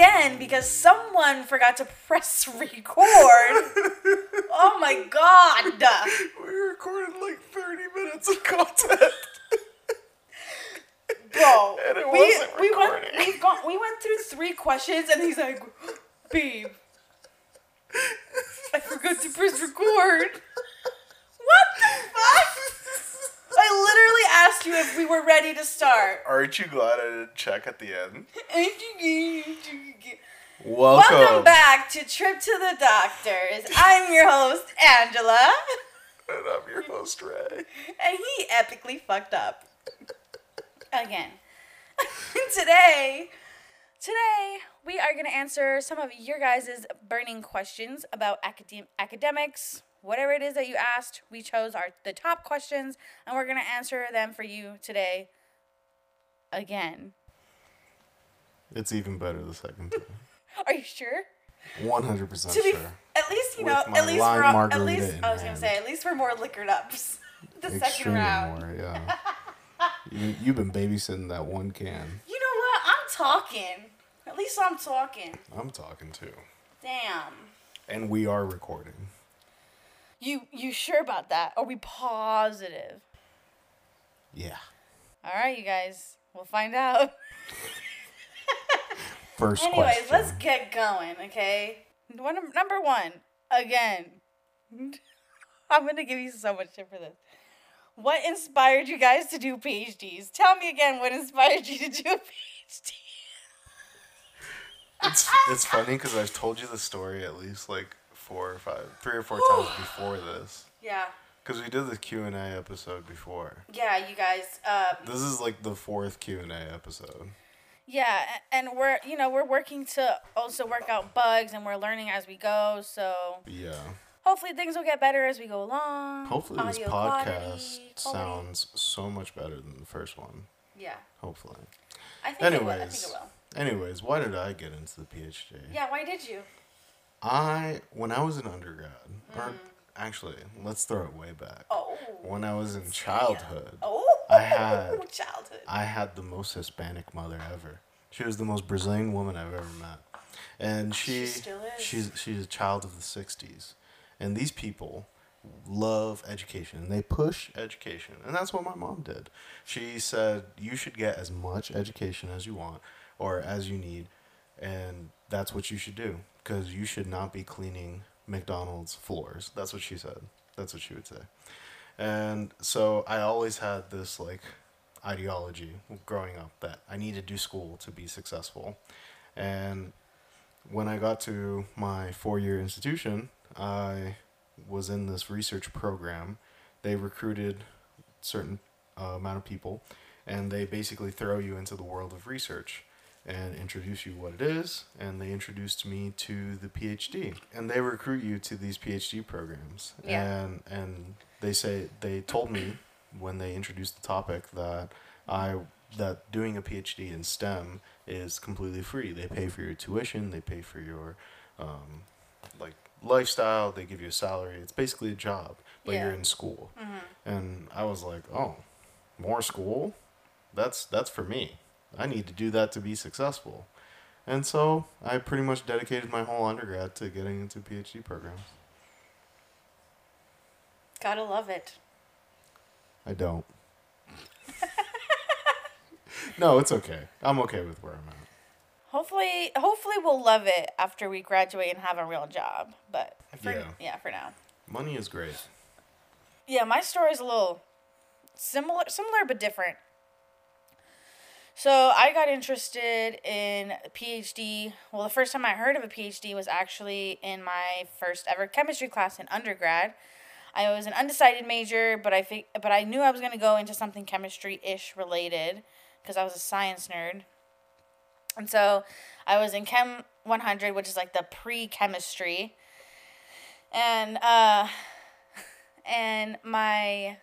again because someone forgot to press record. oh my god. We recorded like 30 minutes of content. Bro, And it we, wasn't we went we gone, we went through three questions and he's like, "Babe, I forgot to press record." What the fuck? I literally asked you if we were ready to start. Aren't you glad I didn't check at the end? Welcome. Welcome. back to Trip to the Doctors. I'm your host, Angela, And I'm your host, Ray. and he epically fucked up. Again. today, today, we are going to answer some of your guys' burning questions about academ- academics. Whatever it is that you asked, we chose our the top questions, and we're going to answer them for you today. Again. It's even better the second time. Are you sure? 100% to be sure. at least you With know at least we're at least I was gonna hand. say at least we're more liquored ups. the second round. more, yeah. you, you've been babysitting that one can. You know what? I'm talking. At least I'm talking. I'm talking too. Damn. And we are recording. You you sure about that? Are we positive? Yeah. All right, you guys. We'll find out. First Anyways, question. let's get going, okay? One, number one, again. I'm gonna give you so much shit for this. What inspired you guys to do PhDs? Tell me again what inspired you to do a PhD. It's it's funny because I've told you the story at least like four or five, three or four times before this. Yeah. Because we did the Q and A episode before. Yeah, you guys. Uh, This is like the fourth Q and A episode. Yeah, and we're you know we're working to also work out bugs, and we're learning as we go. So Yeah. hopefully things will get better as we go along. Hopefully this podcast quality, quality. sounds so much better than the first one. Yeah, Hopefully. I think it will. I Anyways. think it will. Anyways, why did I get into the PhD? Yeah, why did you? I when I was an undergrad, or actually, let's throw it way back. Mm. Oh. When I was in childhood, Oh. I had- childhood. I had the most Hispanic mother ever. She was the most Brazilian woman I've ever met. And she, She still is. she's she's a child of the 60s. And these people love education and they push education. And that's what my mom did. She said you should get as much education as you want or as you need and that's what you should do because you should not be cleaning McDonald's floors. That's what she said. That's what she would say. And so I always had this like ideology growing up that I need to do school to be successful. And when I got to my four year institution, I was in this research program. They recruited certain uh, amount of people, and they basically throw you into the world of research and introduce you what it is. And they introduced me to the PhD, and they recruit you to these PhD programs. Yeah. And and they say they told me when they introduced the topic that I that doing a PhD in STEM is completely free. They pay for your tuition, they pay for your um, like lifestyle, they give you a salary. It's basically a job, but Yeah. you're in school. And I was like, oh, more school? That's that's for me. I need to do that to be successful. And so I pretty much dedicated my whole undergrad to getting into PhD programs. Gotta love it. I don't. no, it's okay. I'm okay with where I'm at. Hopefully, hopefully we'll love it after we graduate and have a real job. But for, Yeah. yeah, for now. Money is great. Yeah, my story is a little similar, similar but different. So I got interested in PhD. Well, the first time I heard of a PhD was actually in my first ever chemistry class in undergrad. I was an undecided major, but I think, but I knew I was gonna go into something chemistry-ish related because I was a science nerd. And so I was in Chem 100, which is like the pre-chemistry. And uh and my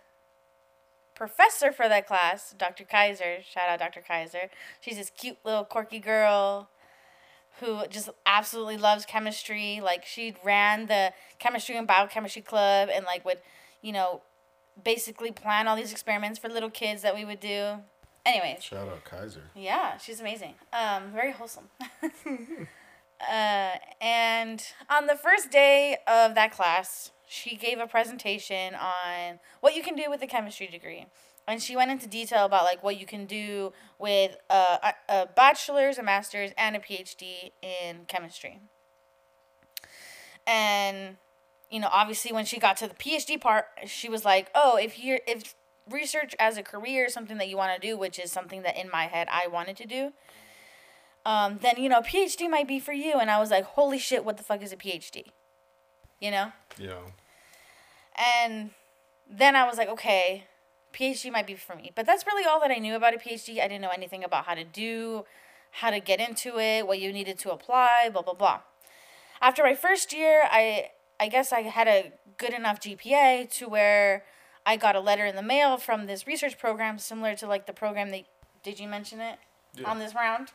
professor for that class, Dr. Kaiser, shout out Dr. Kaiser. She's this cute little quirky girl who just absolutely loves chemistry. Like she ran the chemistry and biochemistry club and like would, you know, basically plan all these experiments for little kids that we would do. Anyways, Shout out Kaiser. yeah, she's amazing. Um, very wholesome. uh, and on the first day of that class, she gave a presentation on what you can do with a chemistry degree. And she went into detail about like what you can do with a, a, bachelor's, a master's, and a PhD in chemistry. And you know, obviously when she got to the PhD part, she was like, "Oh, if you're if research as a career is something that you want to do, which is something that in my head I wanted to do, um, then you know, PhD might be for you." And I was like, "Holy shit, what the fuck is a PhD?" You know? Yeah. And then I was like, "Okay, PhD might be for me." But that's really all that I knew about a PhD. I didn't know anything about how to do, how to get into it, what you needed to apply, blah blah blah. After my first year, I I guess I had a good enough GPA to where I got a letter in the mail from this research program similar to like the program that did you mention it Yeah. on this round?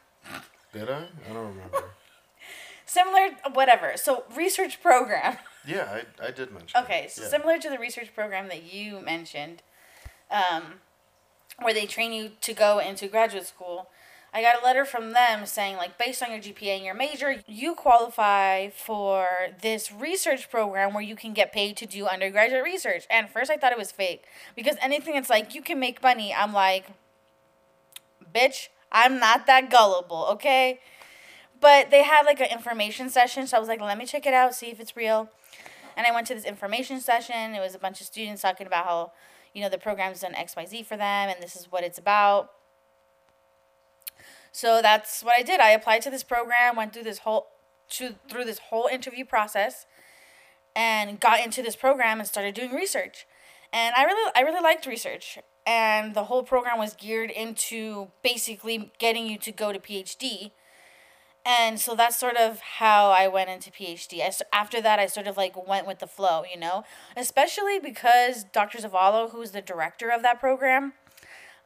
Did I? I don't remember. Similar whatever. So research program. yeah, I, I did mention. Okay, so Yeah. similar to the research program that you mentioned, um, where they train you to go into graduate school. I got a letter from them saying, like, based on your GPA and your major, you qualify for this research program where you can get paid to do undergraduate research. And first, I thought it was fake because anything that's like you can make money, I'm like, bitch, I'm not that gullible, okay? But they had like an information session, so I was like, let me check it out, see if it's real. And I went to this information session. It was a bunch of students talking about how, you know, the program's done XYZ for them and this is what it's about. So that's what I did. I applied to this program, went through this whole to, through this whole interview process and got into this program and started doing research. And I really I really liked research. And the whole program was geared into basically getting you to go to PhD. And so that's sort of how I went into PhD. I, after that, I sort of like went with the flow, you know, especially because Dr. Zavallo, who's the director of that program,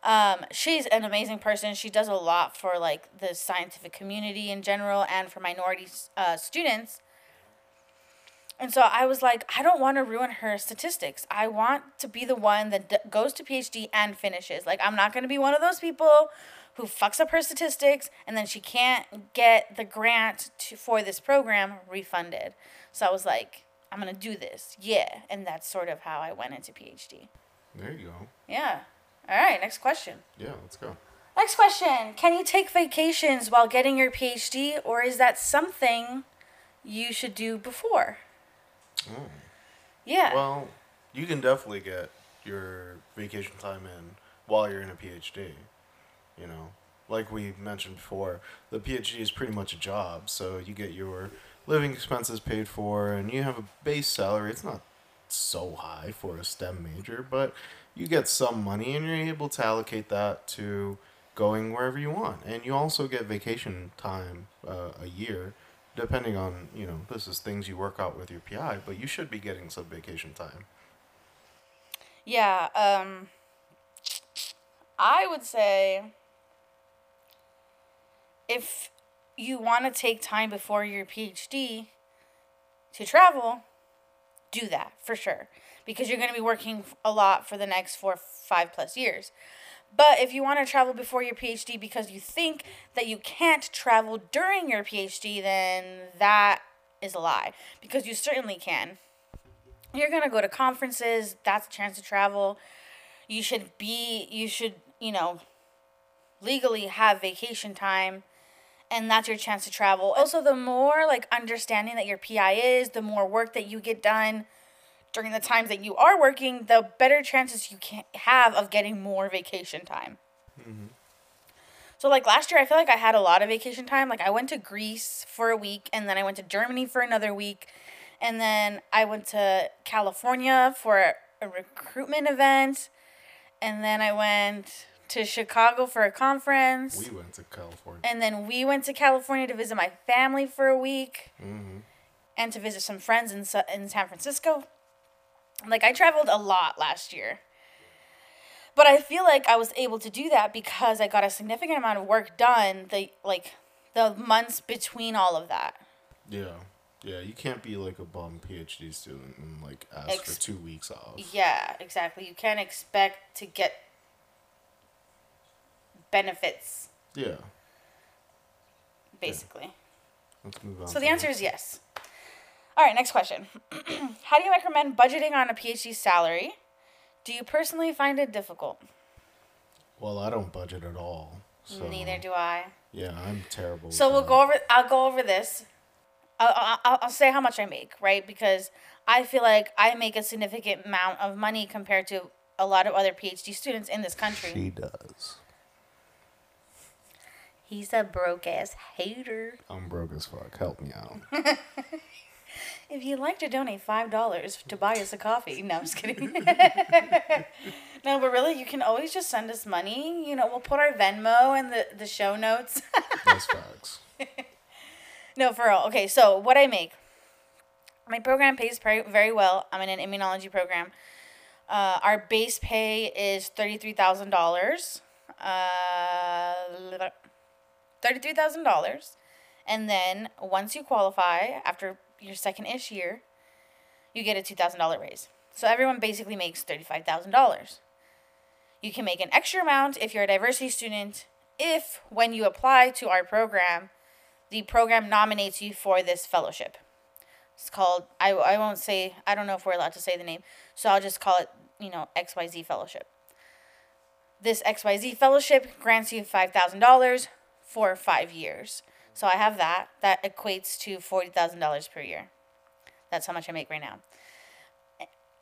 um, she's an amazing person. She does a lot for like the scientific community in general and for minority uh, students. And so I was like, I don't want to ruin her statistics. I want to be the one that d- goes to PhD and finishes. Like, I'm not going to be one of those people who fucks up her statistics and then she can't get the grant to, for this program refunded. So I was like, I'm going to do this. Yeah. And that's sort of how I went into PhD. There you go. Yeah. All right. Next question. Yeah, let's go. Next question. Can you take vacations while getting your PhD, or is that something you should do before? Oh. Yeah. Well, you can definitely get your vacation time in while you're in a PhD. You know, like we mentioned before, the PhD is pretty much a job, so you get your living expenses paid for, and you have a base salary. It's not so high for a STEM major, but you get some money, and you're able to allocate that to going wherever you want, and you also get vacation time uh, a year depending on you know this is things you work out with your pi but you should be getting some vacation time. Yeah, um I would say if you want to take time before your PhD to travel, do that for sure because you're going to be working a lot for the next 4 5 plus years. But if you want to travel before your PhD because you think that you can't travel during your PhD, then that is a lie because you certainly can. You're gonna go to conferences that's a chance to travel. You should be you should you know legally have vacation time and that's your chance to travel. Also the more like understanding that your pi is the more work that you get done during the times that you are working the better chances you can have of getting more vacation time so like last year I feel like I had a lot of vacation time. Like I went to Greece for a week and then I went to Germany for another week. And then I went to California for a recruitment event. And then I went to Chicago for a conference. we went to california and then we went to California to visit my family for a week hmm and to visit some friends in in San Francisco. Like I traveled a lot last year. But I feel like I was able to do that because I got a significant amount of work done the like the months between all of that. yeah yeah you can't be like a bum phd student and like ask Ex- for two weeks off Yeah, exactly. You can't expect to get benefits, Yeah. basically. Let's move on. So the answer is yes. All right, next question. How do you recommend budgeting on a PhD salary? Do you personally find it difficult? Well, I don't budget at all. So Neither do I. Yeah, I'm terrible. So we'll that. go over. I'll go over this. I'll, I'll, I'll say how much I make, right? Because I feel like I make a significant amount of money compared to a lot of other PhD students in this country. She does. He's a broke ass hater. I'm broke as fuck. Help me out. If you'd like to donate five dollars to buy us a coffee, no, I'm just kidding. no, but really, you can always just send us money. You know, we'll put our Venmo in the the show notes. That's facts. no, for real. Okay, so what I make. My program pays very, very well. I'm in an immunology program. Uh, our base pay is thirty-three thousand dollars. Uh, thirty-three thousand dollars, and then once you qualify after your second-ish year, you get a two thousand dollar raise. So everyone basically makes thirty-five thousand dollars. You can make an extra amount if you're a diversity student. If when you apply to our program, the program nominates you for this fellowship. It's called I, I won't say I don't know if we're allowed to say the name, so I'll just call it, you know, XYZ fellowship. This XYZ fellowship grants you $5,000 for 5 years. So I have that. That equates to $40,000 per year. That's how much I make right now.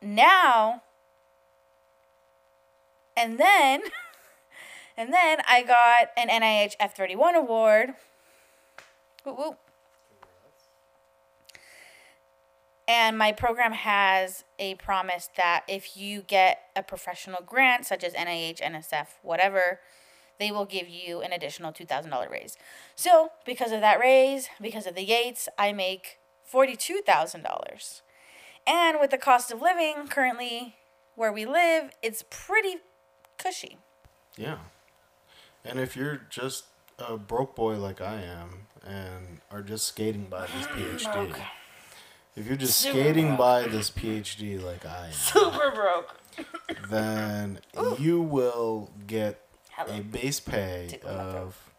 Now and then and then I got an NIH F31 award. Woo woo. And my program has a promise that if you get a professional grant, such as NIH, NSF, whatever, they will give you an additional $2,000 raise. So, because of that raise, because of the Yates, I make $42,000. And with the cost of living currently where we live, it's pretty cushy. Yeah. And if you're just a broke boy like I am and are just skating by this PhD, if you're just Super skating broke. by this PhD like I am, Super broke. then you will get Hello. a base pay Tickle my throat. of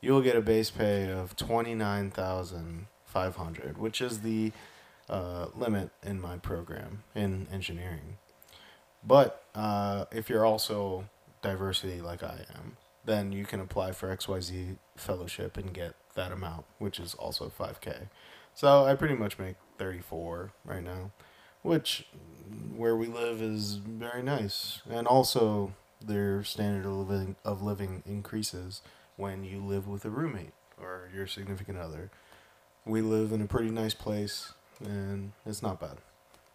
you will get a base pay of twenty nine thousand five hundred, which is the uh, limit in my program in engineering. But uh, if you're also diversity like I am, then you can apply for XYZ fellowship and get that amount, which is also 5K. So I pretty much make 34 right now, which where we live is very nice. And also their standard of living of living increases when you live with a roommate or your significant other. We live in a pretty nice place and it's not bad.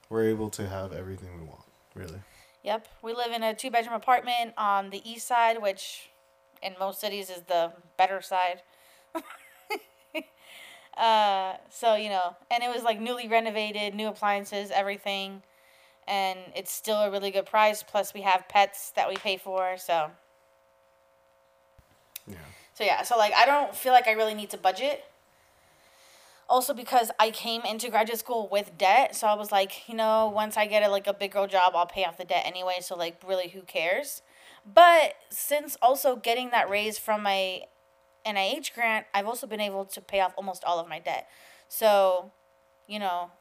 We're able to have everything we want, really. Yep, we live in a two bedroom apartment on the east side, which in most cities is the better side. uh, so, you know, and it was like newly renovated, new appliances, everything. And it's still a really good price. Plus, we have pets that we pay for. So, Yeah. so yeah, so like I don't feel like I really need to budget. Also because I came into graduate school with debt, so I was like, you know, once I get a like a big girl job, I'll pay off the debt anyway, so like really who cares? But since also getting that raise from my NIH grant, I've also been able to pay off almost all of my debt. So, you know,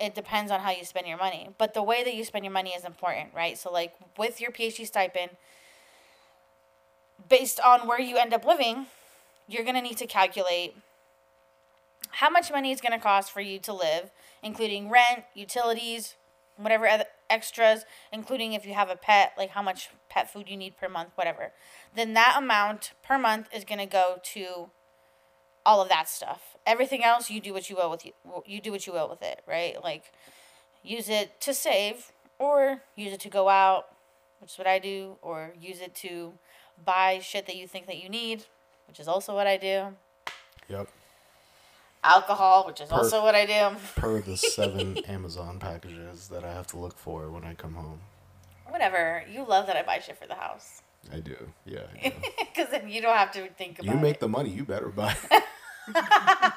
it depends on how you spend your money. But the way that you spend your money is important, right? So like with your PhD stipend, based on where you end up living, you're going to need to calculate how much money it's going to cost for you to live, including rent, utilities, whatever other extras, including if you have a pet, like how much pet food you need per month, whatever. Then that amount per month is going to go to all of that stuff. Everything else you do what you will with you you do what you will with it, right? Like use it to save or use it to go out, which is what I do, or use it to buy shit that you think that you need, which is also what I do. Yep. Alcohol, which is Per- also what I do. Per the seven Amazon packages that I have to look for when I come home. Whatever. You love that I buy shit for the house. I do. Yeah. Because then you don't have to think about you make it. the money, you better buy.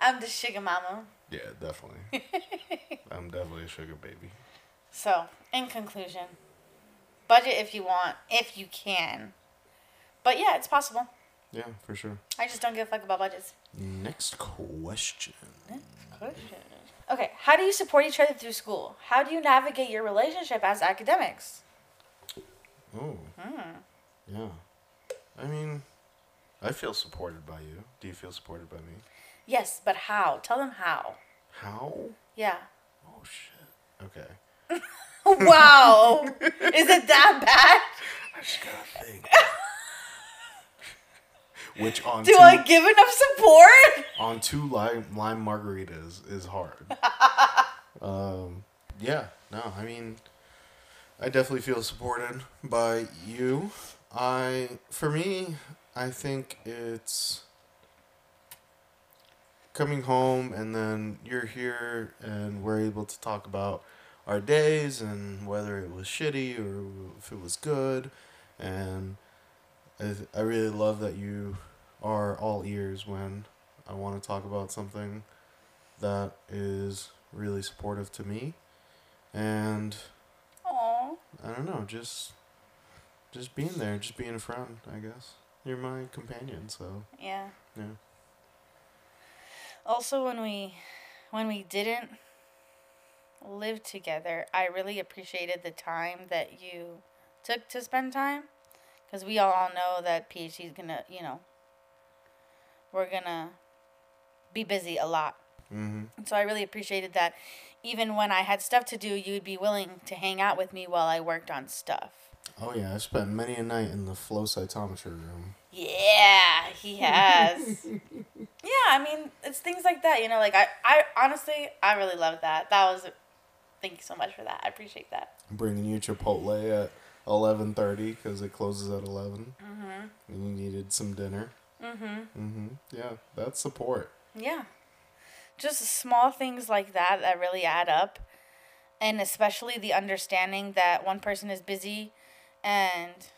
I'm the sugar mama. yeah, definitely. I'm definitely a sugar baby. So, in conclusion, budget if you want, if you can. But yeah, it's possible. Yeah, for sure. I just don't give a fuck about budgets. Next question. Question. Okay, how do you support each other through school? How do you navigate your relationship as academics? Oh. Hmm. Yeah. I mean, I feel supported by you. Do you feel supported by me? Yes, but how? Tell them how. How? Yeah. Oh shit. Okay. wow. Is it that bad? I just gotta think. Which on Do two, I give enough support? on two lime lime margaritas is hard. um, yeah. No, I mean, I definitely feel supported by you. I, for me, I think it's coming home and then you're here and we're able to talk about our days and whether it was shitty or if it was good. And I, I really love that you are all ears when I want to talk about something that is really supportive to me. And Aw. I don't know just just being there just being a friend I guess you're my companion so Yeah. yeah Also, when we, when we didn't live together, I really appreciated the time that you took to spend time, because we all know that PhD is gonna, you know, we're gonna be busy a lot. mm-hmm. So I really appreciated that. Even when I had stuff to do, you'd be willing to hang out with me while I worked on stuff. Oh yeah I spent many a night in the flow cytometry room Yeah, he has. yeah, I mean, it's things like that, you know, like I, I honestly, I really love that. That was, thank you so much for that. I appreciate that. bringing you Chipotle at eleven thirty because it closes at 11 Mhm. and you needed some dinner. Mhm. Mm-hmm. Yeah, that's support. Yeah. Just small things like that that really add up. And especially the understanding that one person is busy and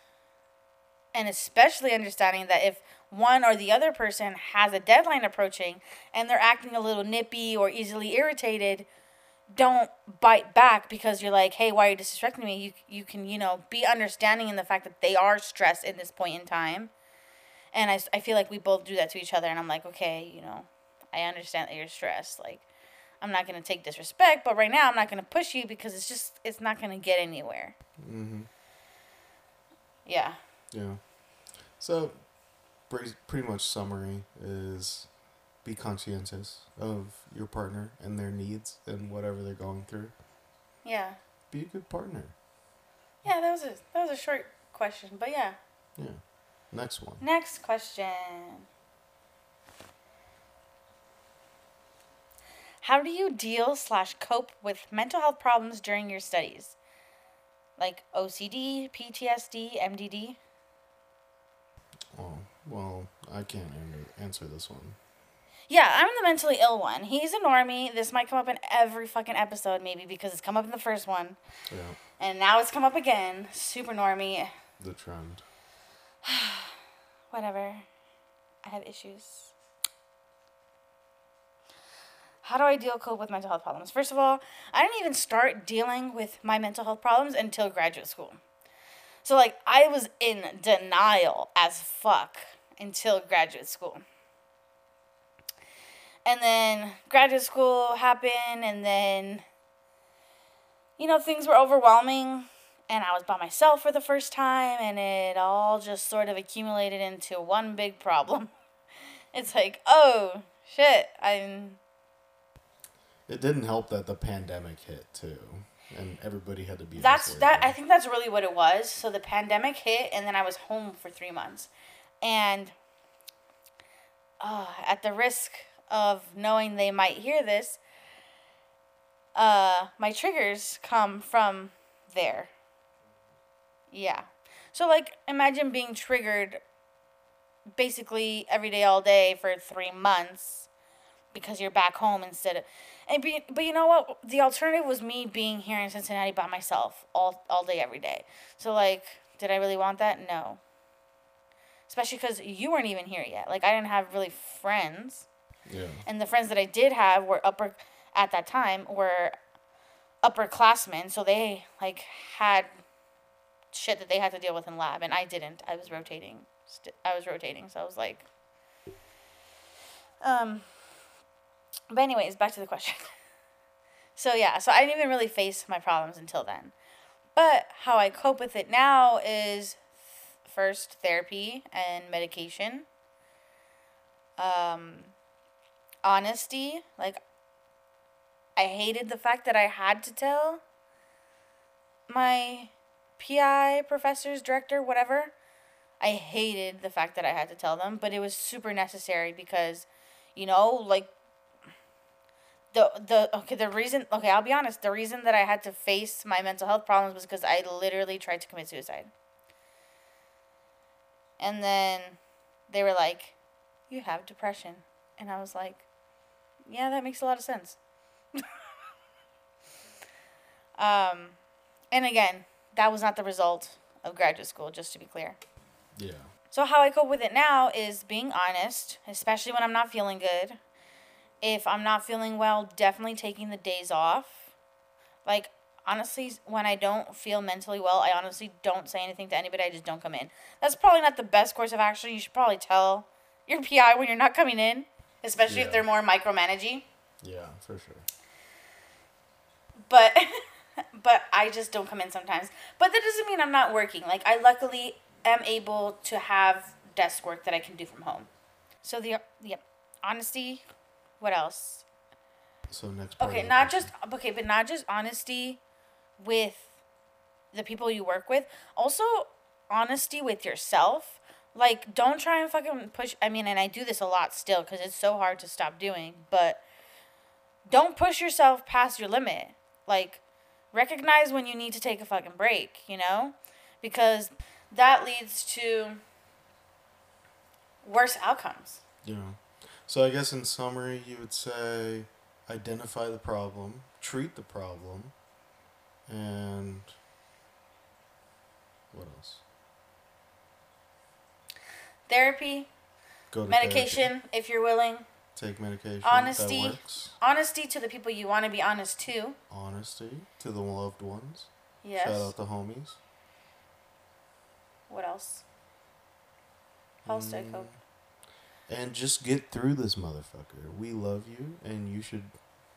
and especially understanding that if one or the other person has a deadline approaching and they're acting a little nippy or easily irritated, don't bite back because you're like, "Hey, why are you disrespecting me?" You you can, you know, be understanding in the fact that they are stressed in this point in time. And I I feel like we both do that to each other and I'm like, "Okay, you know, I understand that you're stressed. Like, I'm not going to take disrespect, but right now I'm not going to push you because it's just it's not going to get anywhere." Mm-hmm. Yeah. Yeah. So, pretty, pretty much summary is be conscientious of your partner and their needs and whatever they're going through. Yeah. Be a good partner. Yeah, that was a that was a short question, but yeah. Yeah. Next one. Next question. How do you deal slash cope with mental health problems during your studies? Like OCD, PTSD, MDD? Oh, well, I can't answer this one. Yeah, I'm the mentally ill one. He's a normie. This might come up in every fucking episode, maybe because it's come up in the first one. Yeah, And now it's come up again. Super normie. the trend. Whatever. I have issues. How do I deal cope with mental health problems? First of all, I didn't even start dealing with my mental health problems until graduate school. So like I was in denial as fuck until graduate school. And then graduate school happened and then you know things were overwhelming and I was by myself for the first time, and it all just sort of accumulated into one big problem. It's like, oh shit, I'm. It didn't help that the pandemic hit too, and everybody had to be. That's that. I think that's really what it was. So the pandemic hit, and then I was home for three months, and uh, at the risk of knowing they might hear this, uh, my triggers come from there. Yeah. So like imagine being triggered basically every day all day for 3 months because you're back home instead of and be, but you know what the alternative was me being here in Cincinnati by myself all all day every day. So like did I really want that? No. Especially cuz you weren't even here yet. Like I didn't have really friends Yeah. and the friends that I did have were upper at that time were upperclassmen, so they like had shit that they had to deal with in lab, and I didn't. I was rotating. st- I was rotating, so I was like, um. But anyways, back to the question. so yeah, so I didn't even really face my problems until then. But how I cope with it now is first therapy and medication. Um, honesty, like I hated the fact that I had to tell my PI, professors, director, whatever. I hated the fact that I had to tell them, but it was super necessary because, you know, like the the okay the reason okay I'll be honest the reason that I had to face my mental health problems was because I literally tried to commit suicide. And then they were like, "You have depression," and I was like, "Yeah, that makes a lot of sense." um, and again, that was not the result of graduate school, just to be clear. Yeah. So how I cope with it now is being honest, especially when I'm not feeling good. If I'm not feeling well, definitely taking the days off. Like honestly, when I don't feel mentally well, I honestly don't say anything to anybody. I just don't come in. That's probably not the best course of action. You should probably tell your PI when you're not coming in, especially Yeah. if they're more micromanaging. Yeah, for sure. but but I just don't come in sometimes. But that doesn't mean I'm not working. Like I luckily am able to have desk work that I can do from home. So the yep, honesty. What else? So next Okay, not just okay, but not just honesty with the people you work with. Also honesty with yourself. Like don't try and fucking push I mean, and I do this a lot still cuz it's so hard to stop doing, but don't push yourself past your limit. Like recognize when you need to take a fucking break, you know? Because that leads to worse outcomes. Yeah. So I guess in summary, you would say identify the problem, treat the problem, and what else? Therapy, Go to medication therapy, if you're willing. take medication. Honesty. Honesty to the people you want to be honest to. Honesty to the loved ones. Yes. Shout out the homies. What else? How else do I cope? And just get through this motherfucker. We love you, and you should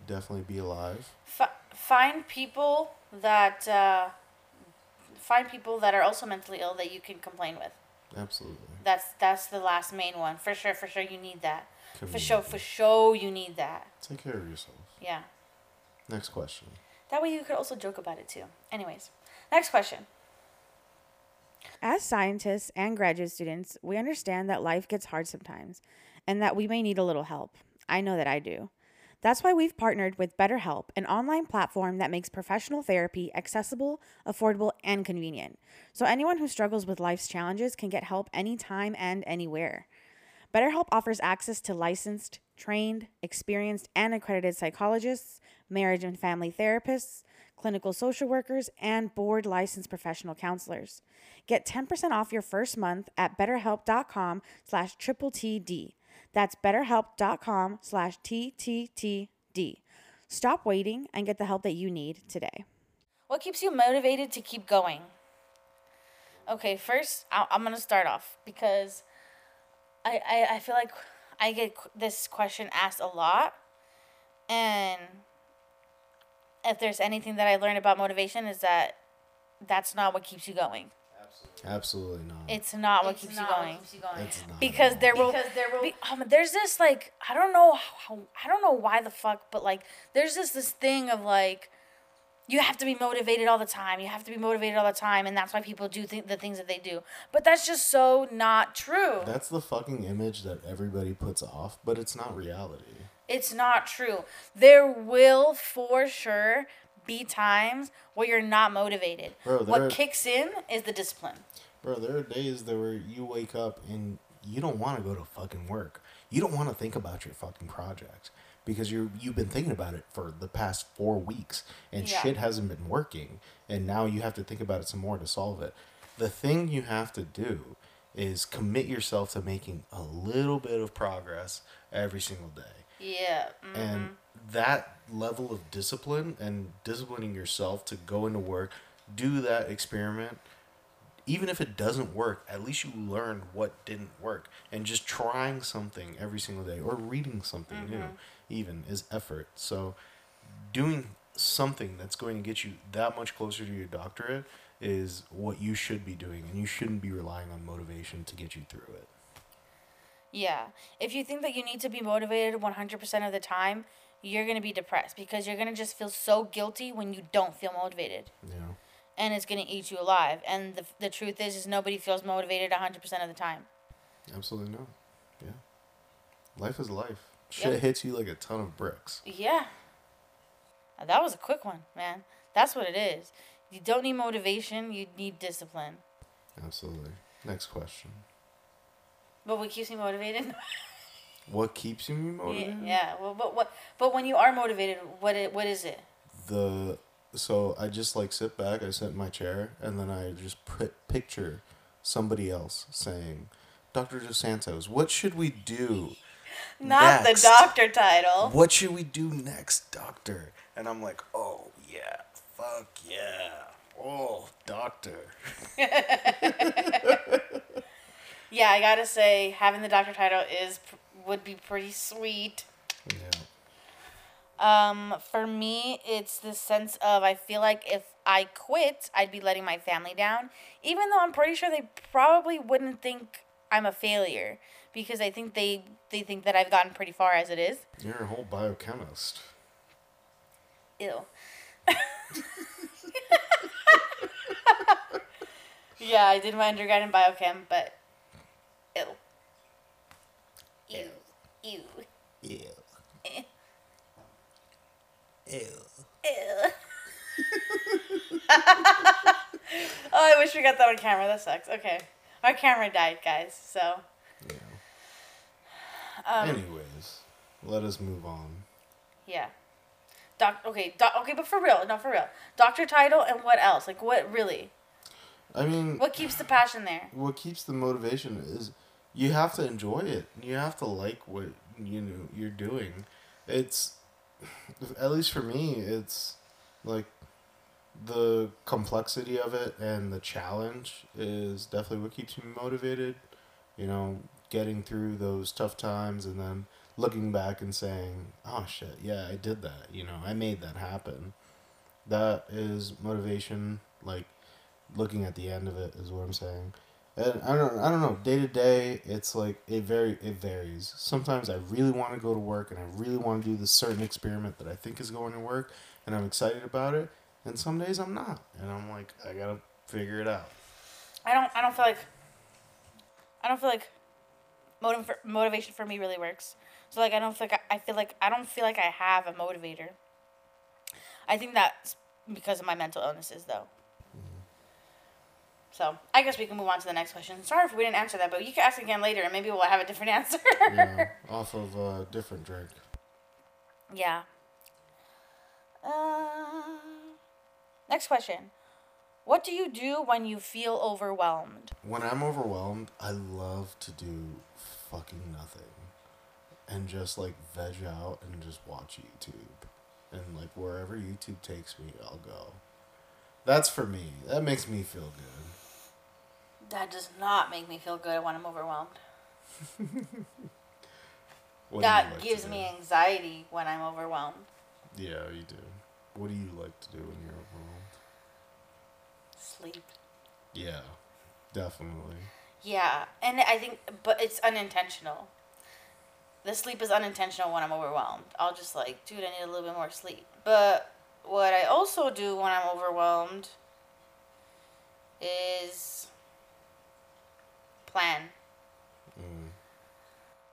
definitely be alive. F- find people that uh, find people that are also mentally ill that you can complain with. Absolutely. That's that's the last main one for sure. For sure, you need that. For sure, for sure, you need that. Take care of yourself. Yeah. Next question. That way, you could also joke about it too. Anyways, next question. As scientists and graduate students, we understand that life gets hard sometimes and that we may need a little help. I know that I do. That's why we've partnered with BetterHelp, an online platform that makes professional therapy accessible, affordable, and convenient. So anyone who struggles with life's challenges can get help anytime and anywhere. BetterHelp offers access to licensed, trained, experienced, and accredited psychologists, marriage and family therapists, clinical social workers, and board licensed professional counselors. Get 10% off your first month at betterhelp.com slash triple TD. That's betterhelp.com slash TTTD. Stop waiting and get the help that you need today. What keeps you motivated to keep going? Okay, first I'm gonna start off because I, I I feel like I get this question asked a lot, and if there's anything that I learned about motivation is that that's not what keeps you going. Absolutely not. It's not what It's keeps not you what going. keeps you going. It's not. because there will Because there will- be, um, there's this like I don't know how I don't know why the fuck but like there's just this thing of like you have to be motivated all the time you have to be motivated all the time and that's why people do th- the things that they do but that's just so not true That's the fucking image that everybody puts off, but it's not reality. It's not true there will for sure be times where you're not motivated Bro, what are- kicks in is the discipline Bro, there are days that where you wake up and you don't want to go to fucking work. You don't want to think about your fucking project because you're you've been thinking about it for the past four weeks and Yeah. shit hasn't been working, and now you have to think about it some more to solve it. The thing you have to do is commit yourself to making a little bit of progress every single day. Yeah mm. And that level of discipline and disciplining yourself to go into work, do that experiment, even if it doesn't work, at least you learned what didn't work. And just trying something every single day or reading something new, even is effort. So, doing something that's going to get you that much closer to your doctorate is what you should be doing. And you shouldn't be relying on motivation to get you through it. Yeah. If you think that you need to be motivated 100% of the time, you're going to be depressed because you're going to just feel so guilty when you don't feel motivated. Yeah. And it's going to eat you alive. And the, the truth is is nobody feels motivated 100% of the time. Absolutely not. Yeah. Life is life. Shit Yep. hits you like a ton of bricks. Yeah. That was a quick one, man. That's what it is. You don't need motivation, you need discipline. Absolutely. Next question. But what keeps me motivated? What keeps you motivated? yeah. Well, but what but when you are motivated, what it, what is it? The so I just like sit back, I sit in my chair, and then I just put picture somebody else saying, "Dr. Dos Santos, what should we do? Not Next. the doctor title. What should we do next, doctor?" And I'm like, "Oh yeah, fuck yeah, oh doctor." Yeah, I gotta say, having the doctor title is would be pretty sweet. Yeah. Um, for me, it's the sense of I feel like if I quit, I'd be letting my family down, even though I'm pretty sure they probably wouldn't think I'm a failure because I think they they think that I've gotten pretty far as it is. You're a whole biochemist. Ew. yeah, I did my undergrad in biochem, but ew. Ew. Ew. Ew. Ew. Ew. oh, I wish we got that on camera. That sucks. Okay. Our camera died, guys, so. Yeah. Um, Anyways, let us move on. Yeah. Doc. Okay. Doc. Okay, but for real, no, for real. Doctor title and what else? Like, what really? I mean, What keeps the passion there? what keeps the motivation is you have to enjoy it. You have to like what you know you're doing. It's at least for me, it's like the complexity of it and the challenge is definitely what keeps me motivated. You know, getting through those tough times and then looking back and saying, "Oh shit, yeah, I did that." You know, I made that happen. That is motivation. Like looking at the end of it is what I'm saying. And I don't I don't know, day to day it's like it very it varies. Sometimes I really want to go to work and I really want to do this certain experiment that I think is going to work and I'm excited about it. And some days I'm not. And I'm like, I gotta figure it out. I don't. I don't feel like. I don't feel like. Motiv- motivation for me really works. So like I don't feel like I, I feel like I don't feel like I have a motivator. I think that's because of my mental illnesses though. So I guess we can move on to the next question. Sorry if we didn't answer that, but you can ask again later, and maybe we'll have a different answer. Yeah. off of a different drink. Yeah. Uh, next question. What do you do when you feel overwhelmed? When I'm overwhelmed, I love to do fucking nothing. And just like veg out and just watch YouTube. And like wherever YouTube takes me, I'll go. That's for me. That makes me feel good. That does not make me feel good when I'm overwhelmed. What do you that like gives me anxiety when I'm overwhelmed. Yeah, you do. What do you like to do when you're overwhelmed? Sleep. Yeah, definitely. Yeah, and I think, but it's unintentional. The sleep is unintentional when I'm overwhelmed. I'll just like, dude, I need a little bit more sleep. But what I also do when I'm overwhelmed is plan. Mm.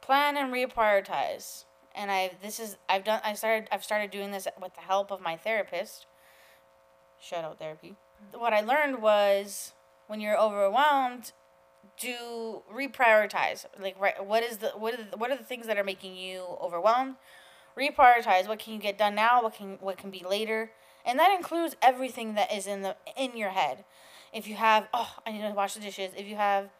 plan and reprioritize. And i this is i've done i started i've started doing this with the help of my therapist. Shout out therapy. What i learned was when you're overwhelmed do reprioritize. Like right what is the what are the, what are the things that are making you overwhelmed? Reprioritize. What can you get done now? What can what can be later? And that includes everything that is in the in your head. If you have oh i need to wash the dishes. If you have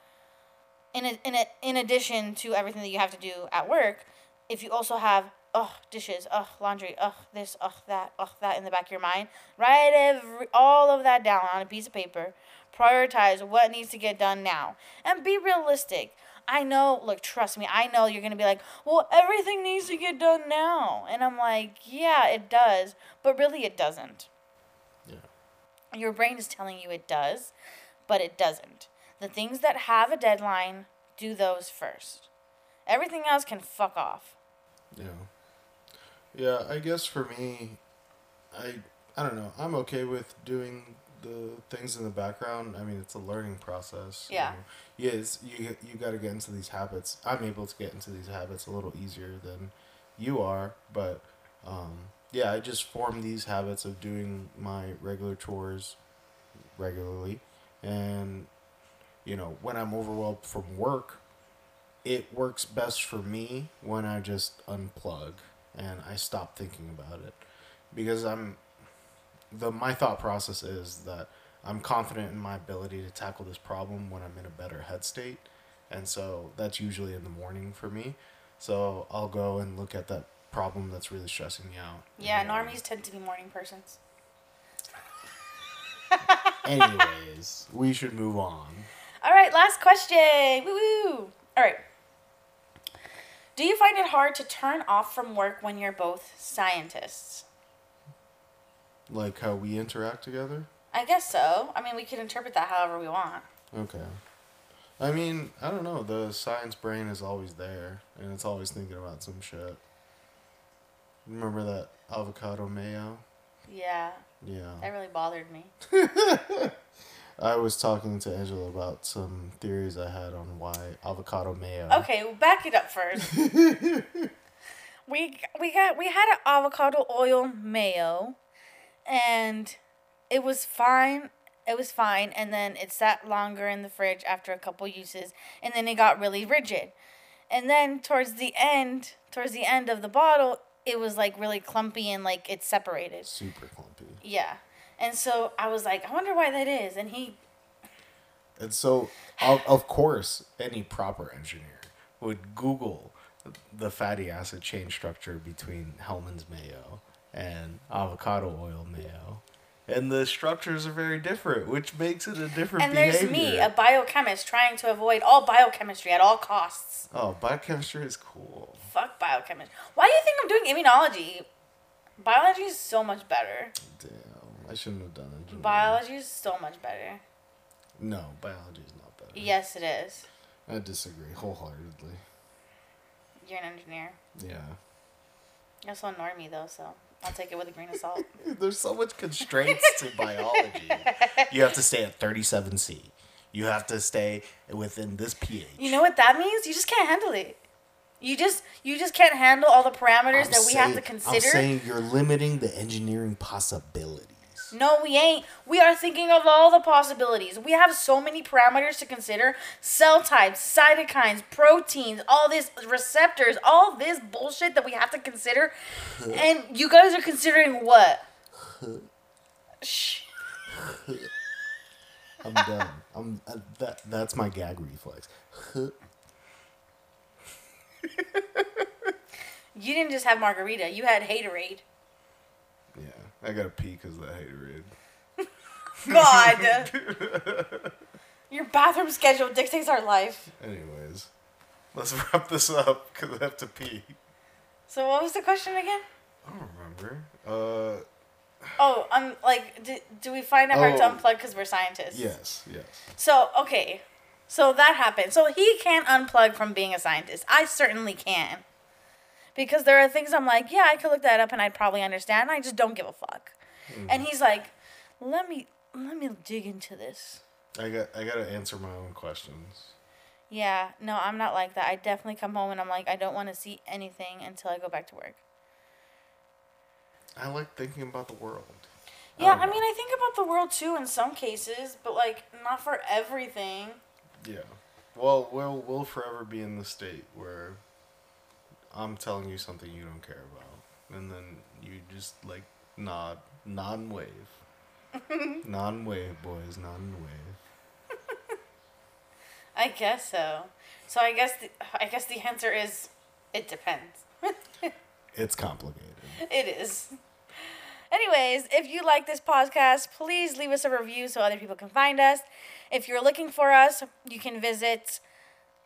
in a, in a, in addition to everything that you have to do at work, if you also have oh dishes, oh laundry, oh this, oh that, oh that in the back of your mind, write every all of that down on a piece of paper, Prioritize what needs to get done now and be realistic. I know, look, trust me, I know you're going to be like, well, everything needs to get done now. And I'm like, yeah, it does, but really it doesn't. Yeah. Your brain is telling you it does, but it doesn't. The things that have a deadline, do those first. Everything else can fuck off. Yeah. Yeah, I guess for me, I I don't know. I'm okay with doing the things in the background. I mean, it's a learning process. you Yeah. know. Yes, you you got to get into these habits. I'm able to get into these habits a little easier than you are, but um, yeah, I just form these habits of doing my regular chores regularly, and you know, when I'm overwhelmed from work, it works best for me when I just unplug and I stop thinking about it because I'm the my thought process is that I'm confident in my ability to tackle this problem when I'm in a better head state. And so that's usually in the morning for me. So I'll go and look at that problem that's really stressing me out. Yeah, And, um, normies tend to be morning persons. Anyways, we should move on. All right, last question. Woo woo. All right. Do you find it hard to turn off from work when you're both scientists? Like how we interact together? I guess so. I mean, we can interpret that however we want. Okay. I mean, I don't know. The science brain is always there, and it's always thinking about some shit. Remember that avocado mayo? Yeah, Yeah. that really bothered me. I was talking to Angela about some theories I had on why avocado mayo. Okay, well, back it up first. we we got we had an avocado oil mayo, and it was fine. It was fine, and then it sat longer in the fridge after a couple uses, and then it got really rigid. And then towards the end, towards the end of the bottle, it was like really clumpy and like it separated. Super clumpy. Yeah. And so I was like, I wonder why that is. And he And so, of, of course, any proper engineer would Google the fatty acid chain structure between Hellmann's mayo and avocado oil mayo. And the structures are very different, which makes it a different and behavior. there's me, a biochemist, trying to avoid all biochemistry at all costs. oh, biochemistry is cool. Fuck biochemistry. Why do you think I'm doing immunology? Biology is so much better. Damn, I shouldn't have done it. Biology is so much better. No, biology is not better. Yes, it is. I disagree wholeheartedly. You're an engineer. Yeah. You're so a normie, though, so I'll take it with a grain of salt. There's so much constraints to biology. You have to stay at 37C. You have to stay within this pH. You know what that means? You just can't handle it. You just you just can't handle all the parameters I'm that we have to consider. I'm saying you're limiting the engineering possibilities. No, we ain't. We are thinking of all the possibilities. We have so many parameters to consider cell types, cytokines, proteins, all this receptors, all this bullshit that we have to consider. and you guys are considering what? Shh. I'm done. I'm uh, that. That's my gag reflex. You didn't just have margarita, you had haterade. I gotta pee because of that haterade. God. Your bathroom schedule dictates our life. Anyways, let's wrap this up because I have to pee. So what was the question again? I don't remember. Uh, Oh, um, like, do, do we find it hard to Oh. unplug because we're scientists? yes, yes. So, okay. So that happened. So he can't unplug from being a scientist. I certainly can. Because there are things I'm like, yeah, I could look that up and I'd probably understand. I just don't give a fuck. Mm-hmm. And he's like, let me let me dig into this. I got. I gotta answer my own questions. Yeah, no, I'm not like that. I definitely come home and I'm like, I don't want to see anything until I go back to work. I like thinking about the world. Yeah, don't I mean, I think about the world too in some cases, but like not for everything. Yeah. Well, we'll we'll forever be in the state where I'm telling you something you don't care about, and then you just like nod, non-wave, non-wave, boys, non-wave. I guess so. So I guess the, I guess the answer is it depends. It's complicated. It is. Anyways, if you like this podcast, please leave us a review so other people can find us. If you're looking for us, you can visit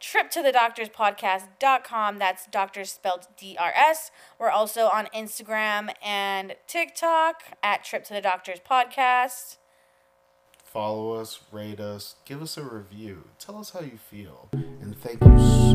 triptodoctorspodcast.com. That's doctors spelled D R S. We're also on Instagram and TikTok at Trip to the Doctors Podcast. Follow us, rate us, give us a review, tell us how you feel, and thank you so.